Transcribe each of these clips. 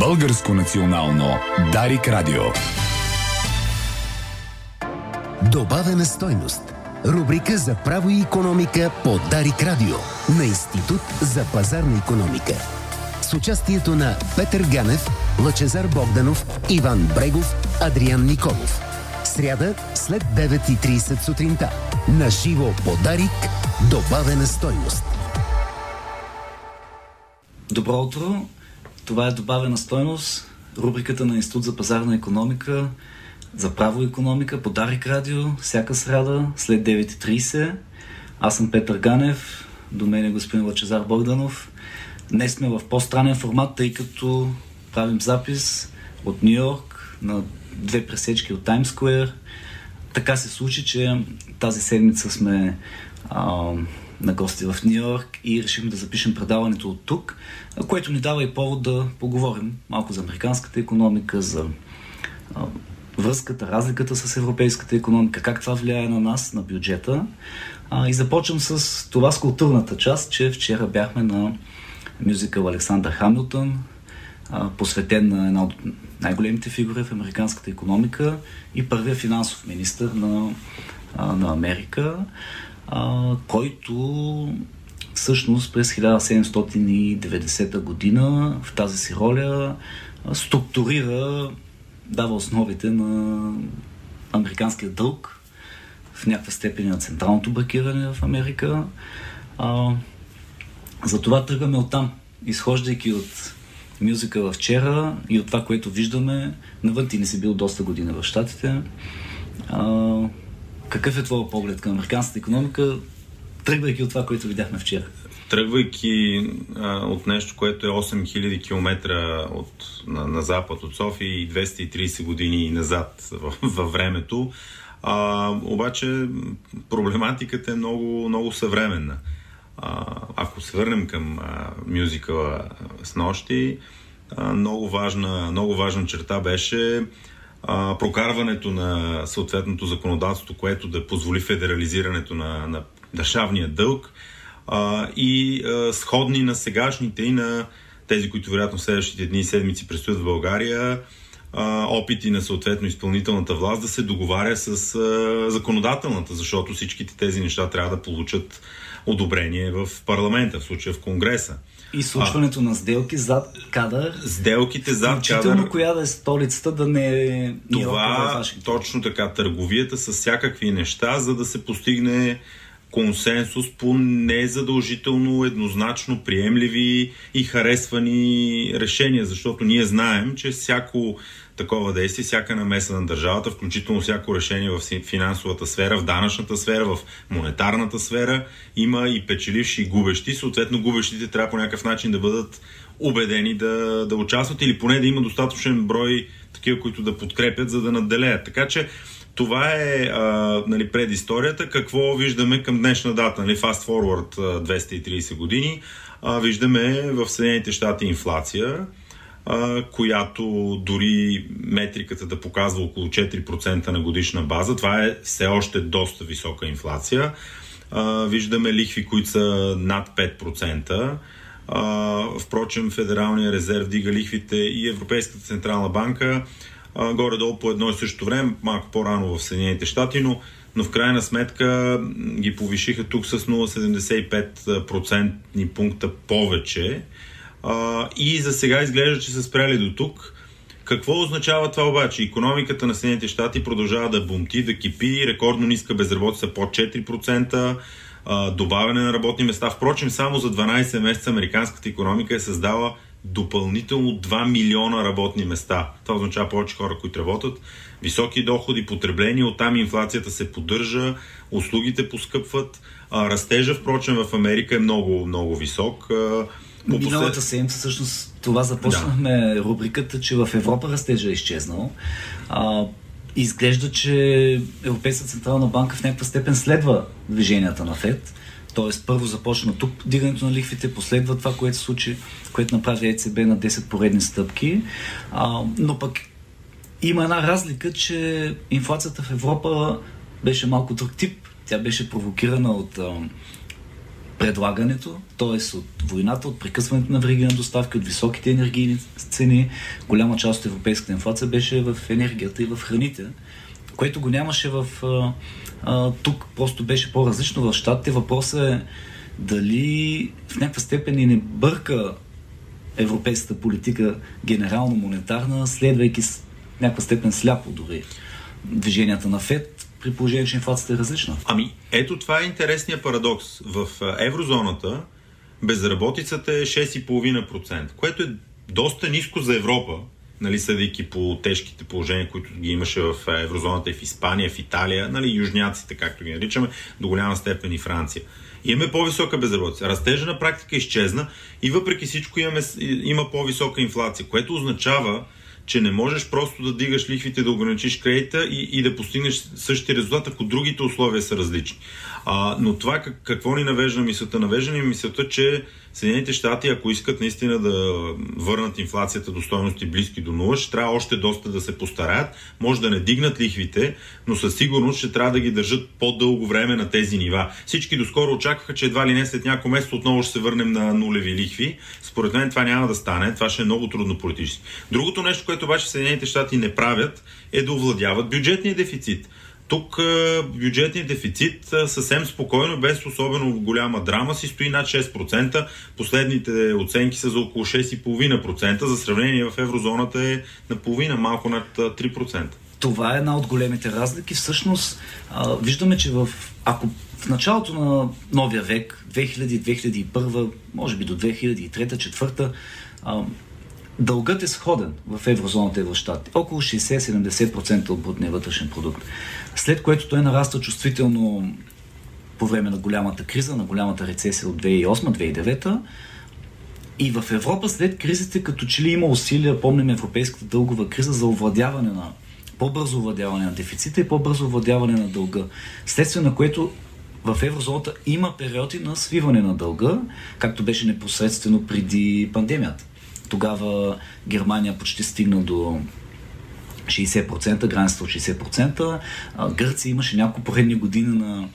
Българско национално Дарик Радио. Добавена стойност. Рубрика за право и економика по Дарик Радио на Институт за пазарна економика. С участието на Петър Ганев, Лъчезар Богданов, Иван Брегов, Адриан Николов. Сряда след 9.30 сутринта. На живо по Дарик. Добавена стойност. Добро утро! Това е добавена стойност, рубриката на Институт за пазарна економика, за право економика, по Дарик Радио, всяка сряда след 9.30. Аз съм Петър Ганев, до мен е господин Лачезар Богданов. Днес сме в по-странен формат, тъй като правим запис от Нью Йорк на две пресечки от Таймс Сквер. Така се случи, че тази седмица сме а, на гости в Нью Йорк и решихме да запишем предаването от тук, което ни дава и повод да поговорим малко за американската економика, за връзката, разликата с европейската економика, как това влияе на нас, на бюджета. И започвам с това с културната част, че вчера бяхме на мюзикъл Александър Хамилтън, посветен на една от най-големите фигури в американската економика и първия финансов министр на, на Америка който всъщност през 1790 година в тази си роля структурира, дава основите на американския дълг в някаква степен на централното банкиране в Америка. А, затова тръгваме оттам, изхождайки от мюзика вчера и от това, което виждаме. Навън ти не си бил доста години в Штатите. А, какъв е твой поглед към американската економика, тръгвайки от това, което видяхме вчера? Тръгвайки а, от нещо, което е 8000 км от, на, на запад от София и 230 години назад във времето, а, обаче проблематиката е много, много съвременна. А, ако се върнем към а, мюзикъла с нощи, а, много, важна, много важна черта беше а, прокарването на съответното законодателство, което да позволи федерализирането на, на държавния дълг а, и а, сходни на сегашните и на тези, които вероятно в следващите дни и седмици предстоят в България, а, опити на съответно изпълнителната власт да се договаря с а, законодателната, защото всичките тези неща трябва да получат одобрение в парламента, в случая в Конгреса. И случването а, на сделки зад кадър. Сделките зад кадър. коя да е столицата, да не е Това, е точно така, търговията с всякакви неща, за да се постигне консенсус по незадължително, еднозначно приемливи и харесвани решения, защото ние знаем, че всяко такова действие, всяка намеса на държавата, включително всяко решение в финансовата сфера, в данъчната сфера, в монетарната сфера, има и печеливши и губещи. Съответно, губещите трябва по някакъв начин да бъдат убедени да, да участват или поне да има достатъчен брой такива, които да подкрепят, за да надделеят. Така че това е а, нали, предисторията. Какво виждаме към днешна дата? Нали, fast forward 230 години. А, виждаме в Съединените щати инфлация а, която дори метриката да показва около 4% на годишна база. Това е все още доста висока инфлация. А, виждаме лихви, които са над 5%. А, впрочем, Федералния резерв дига лихвите и Европейската централна банка горе-долу по едно и също време, малко по-рано в Съединените щати, но, но в крайна сметка ги повишиха тук с 0,75% пункта повече а, и за сега изглежда, че са спряли до тук. Какво означава това обаче? Економиката на Съединените щати продължава да бумти, да кипи, рекордно ниска безработица под 4%, а, добавяне на работни места. Впрочем, само за 12 месеца американската економика е създала допълнително 2 милиона работни места. Това означава повече хора, които работят, високи доходи, потребление, оттам инфлацията се поддържа, услугите поскъпват, а, растежа, впрочем, в Америка е много, много висок. По Миналата седмица всъщност това започнахме да. рубриката, че в Европа растежа е изчезнал. А, изглежда, че Европейската централна банка в някаква степен следва движенията на ФЕД. Тоест, първо започна тук дигането на лихвите, последва това, което се случи, което направи ЕЦБ на 10 поредни стъпки. А, но пък има една разлика, че инфлацията в Европа беше малко друг тип. Тя беше провокирана от а, предлагането, т.е. от войната, от прекъсването на вриги на доставки, от високите енергийни цени. Голяма част от европейската инфлация беше в енергията и в храните, което го нямаше в... А, тук просто беше по-различно в щатите. Въпросът е дали в някаква степен и не бърка европейската политика генерално монетарна, следвайки с някаква степен сляпо дори движенията на ФЕД, при положение, че инфлацията е различна. Ами, ето това е интересният парадокс. В еврозоната безработицата е 6,5%, което е доста ниско за Европа, нали, съдейки по тежките положения, които ги имаше в еврозоната и в Испания, в Италия, нали, южняците, както ги наричаме, до голяма степен и Франция. Имаме по-висока безработица. Растежа на практика изчезна и въпреки всичко имаме, има по-висока инфлация, което означава, че не можеш просто да дигаш лихвите, да ограничиш кредита и, и да постигнеш същите резултат, ако другите условия са различни. А, но това как, какво ни навежда мисълта? Навежда ни мисълта, че Съединените щати, ако искат наистина да върнат инфлацията до стоености близки до нула, ще трябва още доста да се постараят. Може да не дигнат лихвите, но със сигурност ще трябва да ги държат по-дълго време на тези нива. Всички доскоро очакваха, че едва ли не след няколко месеца отново ще се върнем на нулеви лихви. Според мен това няма да стане. Това ще е много трудно политически. Другото нещо, което обаче Съединените щати не правят, е да овладяват бюджетния дефицит. Тук бюджетният дефицит съвсем спокойно, без особено голяма драма, си стои над 6%. Последните оценки са за около 6,5%. За сравнение в еврозоната е наполовина, малко над 3%. Това е една от големите разлики. Всъщност, виждаме, че в, ако в началото на новия век, 2000-2001, може би до 2003-2004, Дългът е сходен в еврозоната и в щати. Около 60-70% от брутния вътрешен продукт. След което той нараства чувствително по време на голямата криза, на голямата рецесия от 2008-2009. И в Европа след кризите, като че ли има усилия, помним европейската дългова криза за овладяване на по-бързо овладяване на дефицита и по-бързо овладяване на дълга. Следствие на което в еврозоната има периоди на свиване на дълга, както беше непосредствено преди пандемията. Тогава Германия почти стигна до 60%, границата от 60%. Гърция имаше няколко поредни години на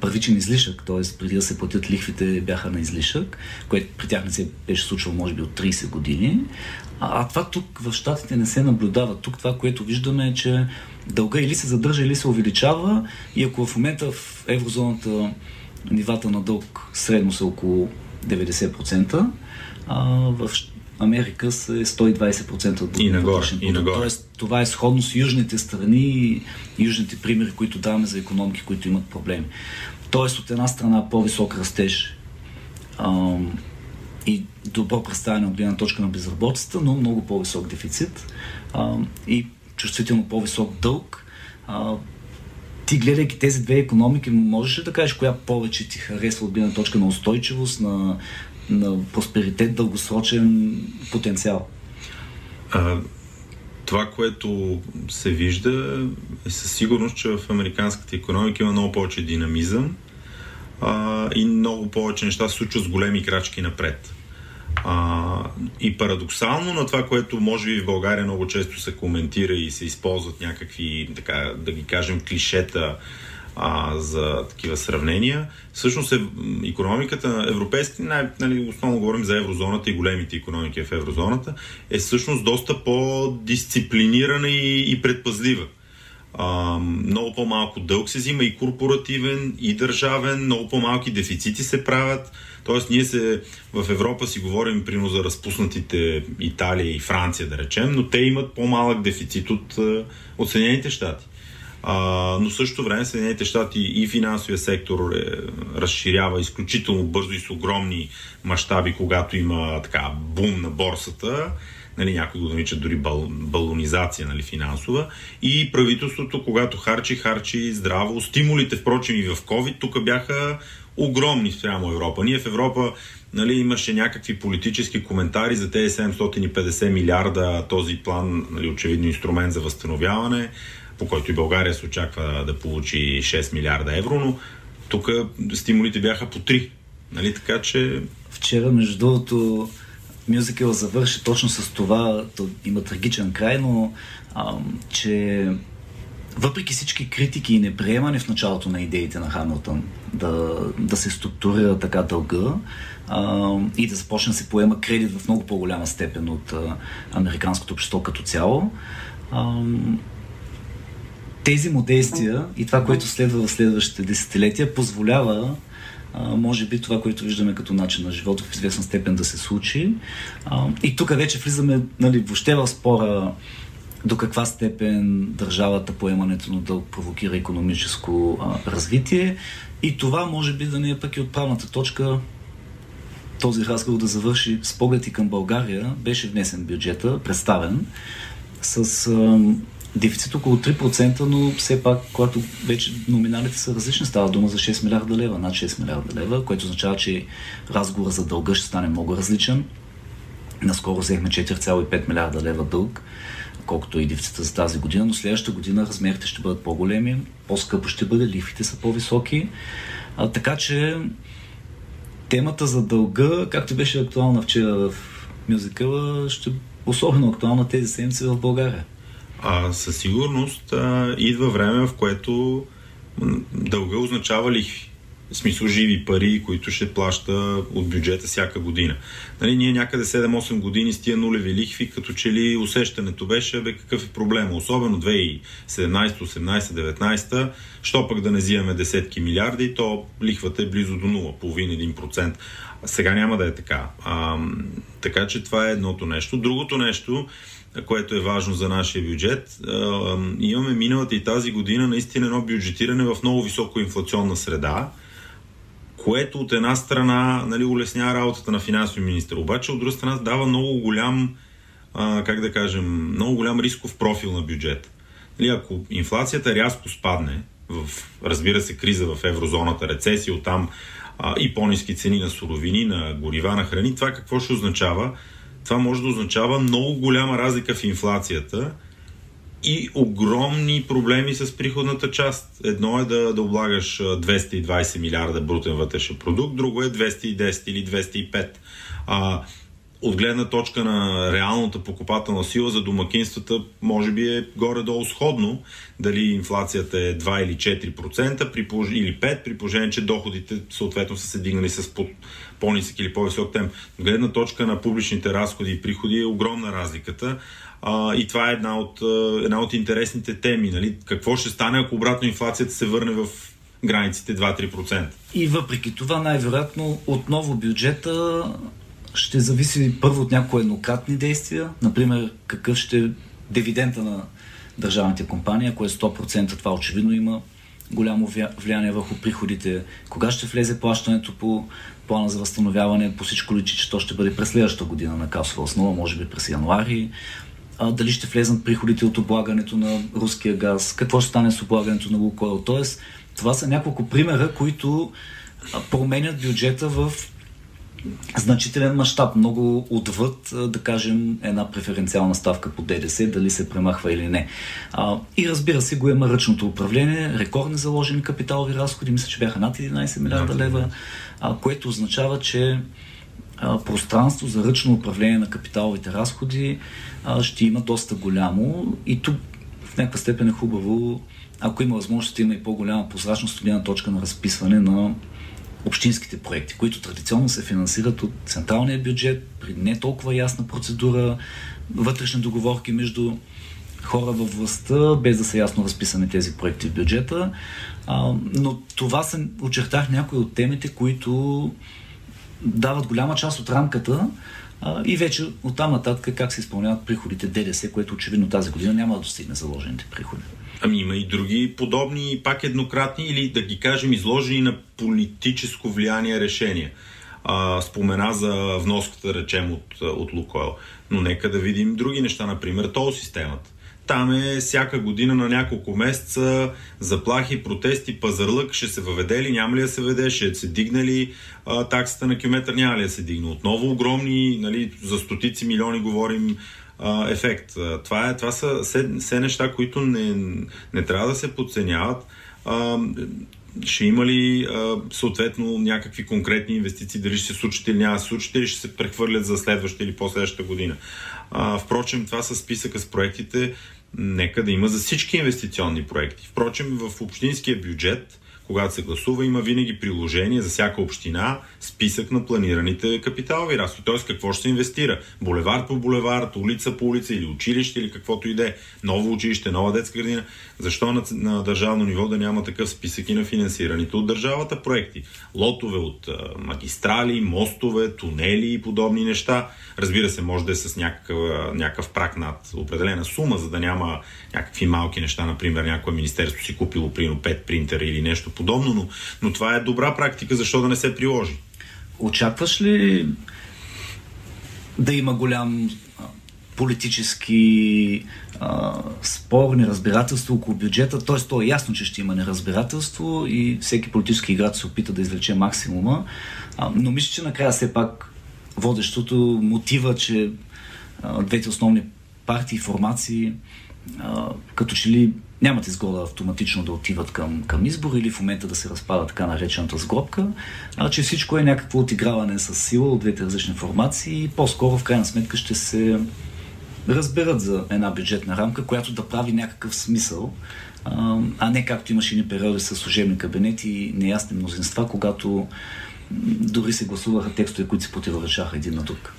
първичен излишък, т.е. преди да се платят лихвите бяха на излишък, което при тях не се беше случвало може би от 30 години. А, а това тук в Штатите не се наблюдава. Тук това, което виждаме е, че дълга или се задържа, или се увеличава и ако в момента в еврозоната нивата на дълг средно са около 90%, а, в Америка са 120% от и нагоре, и нагоре. Тоест, това е сходно с южните страни и южните примери, които даваме за економики, които имат проблеми. Тоест, от една страна по-висок растеж ам, и добро представяне от гледна точка на безработицата, но много по-висок дефицит ам, и чувствително по-висок дълг. А, ти гледайки тези две економики, можеш ли да кажеш коя повече ти харесва от гледна точка на устойчивост, на на просперитет, дългосрочен потенциал? А, това, което се вижда е със сигурност, че в американската економика има много повече динамизъм а, и много повече неща се случват с големи крачки напред. А, и парадоксално на това, което може би в България много често се коментира и се използват някакви, така, да ги кажем, клишета, а, за такива сравнения. Всъщност е, економиката, европейски, най- нали, основно говорим за еврозоната и големите економики в еврозоната, е всъщност доста по-дисциплинирана и, и предпазлива. А, много по-малко дълг се взима и корпоративен, и държавен, много по-малки дефицити се правят. Тоест, ние се в Европа си говорим прино за разпуснатите Италия и Франция, да речем, но те имат по-малък дефицит от, от Съединените щати. А, но също време Съединените щати и финансовия сектор е, разширява изключително бързо и с огромни мащаби, когато има така бум на борсата нали, някои го наричат дори бал, балонизация нали, финансова. И правителството, когато харчи, харчи здраво. Стимулите, впрочем, и в COVID тук бяха огромни спрямо Европа. Ние в Европа нали, имаше някакви политически коментари за тези 750 милиарда, този план, нали, очевидно инструмент за възстановяване по който и България се очаква да получи 6 милиарда евро, но тук стимулите бяха по 3. Нали? Така че... Вчера, между другото, мюзикъл завърши точно с това, то има трагичен край, но а, че въпреки всички критики и неприемане в началото на идеите на Хамилтън да, да се структурира така дълга а, и да започне да се поема кредит в много по-голяма степен от а, американското общество като цяло, а, тези му действия и това, което следва в следващите десетилетия, позволява а, може би това, което виждаме като начин на живота в известна степен да се случи. А, и тук вече влизаме нали, въобще в спора до каква степен държавата поемането на дълг провокира економическо а, развитие. И това може би да не е пък и отправната точка този разговор да завърши с поглед и към България. Беше внесен бюджета, представен, с а, дефицит около 3%, но все пак, когато вече номиналите са различни, става дума за 6 милиарда лева, над 6 милиарда лева, което означава, че разговора за дълга ще стане много различен. Наскоро взехме 4,5 милиарда лева дълг, колкото и дефицита за тази година, но следващата година размерите ще бъдат по-големи, по-скъпо ще бъде, лихвите са по-високи. А, така че темата за дълга, както беше актуална вчера в мюзикъла, ще особено актуална тези седмици в България. А със сигурност а, идва време, в което дълга означава лихви. В смисъл живи пари, които ще плаща от бюджета всяка година. Нали, ние някъде 7-8 години с тия нулеви лихви, като че ли усещането беше, бе какъв е проблема. Особено 2017, 18, 19, що пък да не взимаме десетки милиарди, то лихвата е близо до 0, половин 1%. А сега няма да е така. А, така че това е едното нещо. Другото нещо, което е важно за нашия бюджет. Имаме миналата и тази година наистина едно бюджетиране в много високо инфлационна среда, което от една страна нали, улеснява работата на финансови министр, обаче от друга страна дава много голям, как да кажем, много голям рисков профил на бюджет. Нали, ако инфлацията рязко спадне, в, разбира се, криза в еврозоната, рецесия, оттам а, и по-низки цени на суровини, на горива, на храни, това какво ще означава? Това може да означава много голяма разлика в инфлацията и огромни проблеми с приходната част. Едно е да, да облагаш 220 милиарда брутен вътрешен продукт, друго е 210 или 205. А, от гледна точка на реалната покупателна сила за домакинствата, може би е горе-долу сходно, дали инфлацията е 2 или 4% при, или 5%, при положение, че доходите съответно са се дигнали с по, по-нисък или по-висок темп. От гледна точка на публичните разходи и приходи е огромна разликата. А, и това е една от, една от интересните теми. Нали? Какво ще стане, ако обратно инфлацията се върне в границите 2-3%? И въпреки това, най-вероятно, отново бюджета ще зависи първо от някои еднократни действия, например какъв ще е дивидента на държавните компании, ако е 100%, това очевидно има голямо влияние върху приходите. Кога ще влезе плащането по плана за възстановяване? По всичко личи, че то ще бъде през следващата година на касова основа, може би през януари. А, дали ще влезнат приходите от облагането на руския газ? Какво ще стане с облагането на Лукойл? Тоест, това са няколко примера, които променят бюджета в значителен мащаб, много отвъд, да кажем, една преференциална ставка по ДДС, дали се премахва или не. А, и разбира се, го има ръчното управление, рекордни заложени капиталови разходи, мисля, че бяха над 11 милиарда лева, а, което означава, че пространство за ръчно управление на капиталовите разходи а, ще има доста голямо и тук в някаква степен е хубаво, ако има възможност, има и по-голяма прозрачност от гледна точка на разписване на общинските проекти, които традиционно се финансират от централния бюджет, при не толкова ясна процедура, вътрешни договорки между хора във властта, без да са ясно разписани тези проекти в бюджета. А, но това се очертах някои от темите, които дават голяма част от рамката а, и вече оттам нататък как се изпълняват приходите ДДС, което очевидно тази година няма да достигне заложените приходи. Ами има и други подобни, пак еднократни или да ги кажем изложени на политическо влияние решения. А, спомена за вноската, речем, от, от Лукойл. Но нека да видим други неща, например, тол системата. Там е всяка година на няколко месеца заплахи, протести, пазарлък, ще се въведе ли, няма ли да се веде, ще се дигне ли а, таксата на километър, няма ли да се дигне. Отново огромни, нали, за стотици милиони говорим ефект. Това, е, това са все, все неща, които не, не трябва да се подценяват. А, ще има ли а, съответно някакви конкретни инвестиции, дали ще се случат или няма да се случат, или ще се прехвърлят за следващата или последващата година. А, впрочем, това с списъка с проектите, нека да има за всички инвестиционни проекти. Впрочем, в общинския бюджет когато се гласува, има винаги приложение за всяка община, списък на планираните капиталови разходи. Т.е. какво ще се инвестира? Булевард по булевард, улица по улица или училище или каквото и да е. Ново училище, нова детска градина. Защо на, на държавно ниво да няма такъв списък и на финансираните от държавата проекти? Лотове от а, магистрали, мостове, тунели и подобни неща. Разбира се, може да е с някакъв, някакъв прак над определена сума, за да няма някакви малки неща. Например, някое министерство си купило примерно 5 принтера или нещо подобно, но, но това е добра практика, защо да не се приложи? Очакваш ли да има голям политически а, спор, неразбирателство около бюджета. Т.е. то е ясно, че ще има неразбирателство и всеки политически играч се опита да извлече максимума. А, но мисля, че накрая все пак водещото мотива, че а, двете основни партии и формации а, като че ли нямат изгода автоматично да отиват към, към избор или в момента да се разпада така наречената сглобка, а че всичко е някакво отиграване с сила от двете различни формации и по-скоро в крайна сметка ще се разберат за една бюджетна рамка, която да прави някакъв смисъл, а не както имаше ни периоди с служебни кабинети и неясни мнозинства, когато дори се гласуваха текстове, които се противоречаха един на друг.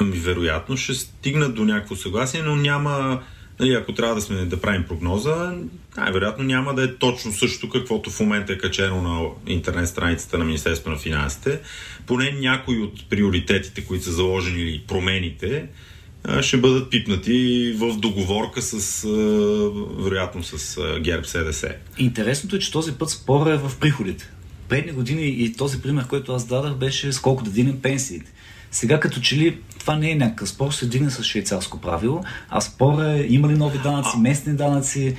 Ами, вероятно ще стигнат до някакво съгласие, но няма Нали, ако трябва да сме да правим прогноза, най-вероятно няма да е точно същото, каквото в момента е качено на интернет страницата на Министерството на финансите. Поне някои от приоритетите, които са заложени или промените, ще бъдат пипнати в договорка с, вероятно, с ГЕРБ СДС. Интересното е, че този път спора е в приходите. Предни години и този пример, който аз дадах, беше с колко да дигнем пенсиите. Сега като че ли това не е някакъв спор, се дигне с швейцарско правило, а спор е има ли нови данъци, местни данъци,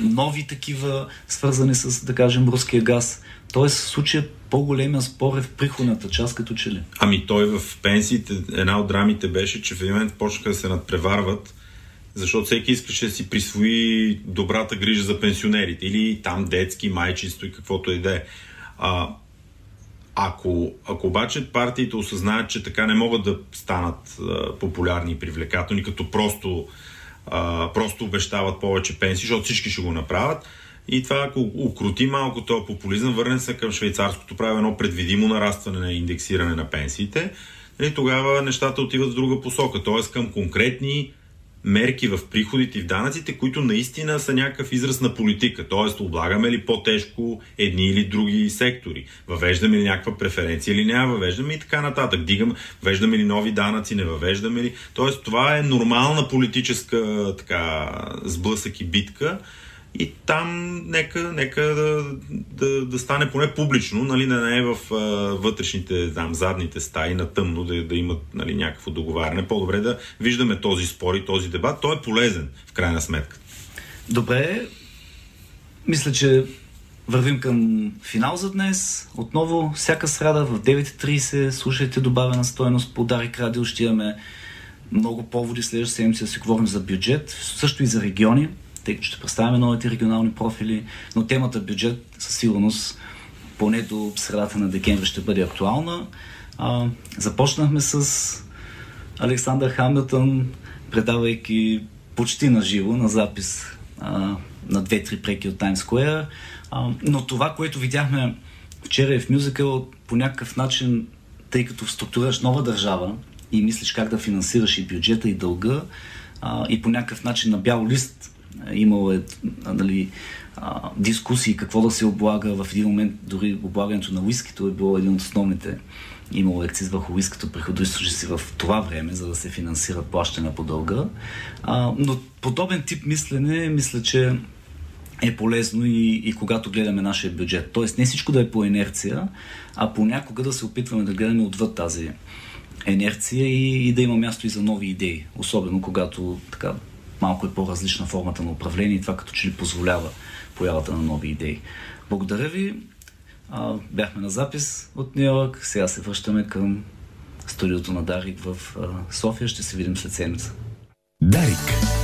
нови такива, свързани с, да кажем, руския газ. Тоест, в случая по-големия спор е в приходната част, като че ли. Ами той в пенсиите, една от драмите беше, че в един момент почнаха да се надпреварват, защото всеки искаше да си присвои добрата грижа за пенсионерите или там детски, майчинство и каквото и да е. Ако, ако обаче партиите осъзнаят, че така не могат да станат а, популярни и привлекателни, като просто, а, просто обещават повече пенсии, защото всички ще го направят, и това, ако укрути малко този популизъм, върне се към швейцарското право едно предвидимо нарастване на индексиране на пенсиите, и нали, тогава нещата отиват в друга посока, т.е. към конкретни мерки в приходите и в данъците, които наистина са някакъв израз на политика. Тоест, облагаме ли по-тежко едни или други сектори? Въвеждаме ли някаква преференция или няма въвеждаме и така нататък. Дигам, въвеждаме ли нови данъци, не въвеждаме ли? Тоест, това е нормална политическа така, сблъсък и битка и там нека, нека да, да, да стане поне публично, нали, да не е в а, вътрешните, там, задните стаи на тъмно, да, да имат нали, някакво договаряне. По-добре да виждаме този спор и този дебат. Той е полезен, в крайна сметка. Добре, мисля, че вървим към финал за днес. Отново, всяка среда в 9.30 слушайте добавена стоеност по Дарик Радио. Ще имаме много поводи следващата седмица да си говорим за бюджет, също и за региони тъй като ще представяме новите регионални профили, но темата бюджет със сигурност поне до средата на декември ще бъде актуална. А, започнахме с Александър Хамилтън, предавайки почти на живо, на запис а, на две-три преки от Times Square. А, но това, което видяхме вчера е в мюзикъл, по някакъв начин, тъй като структурираш нова държава и мислиш как да финансираш и бюджета, и дълга, а, и по някакъв начин на бял лист Имало е нали, а, дискусии какво да се облага. В един момент дори облагането на уискито е било един от основните имало екциз върху уискито приходоисточници в това време, за да се финансира плащане по дълга. А, но подобен тип мислене, мисля, че е полезно и, и когато гледаме нашия бюджет. Тоест не всичко да е по инерция, а понякога да се опитваме да гледаме отвъд тази инерция и, и да има място и за нови идеи. Особено когато така малко е по-различна формата на управление и това като че ли позволява появата на нови идеи. Благодаря ви. А, бяхме на запис от Нью Йорк. Сега се връщаме към студиото на Дарик в а, София. Ще се видим след седмица. Дарик.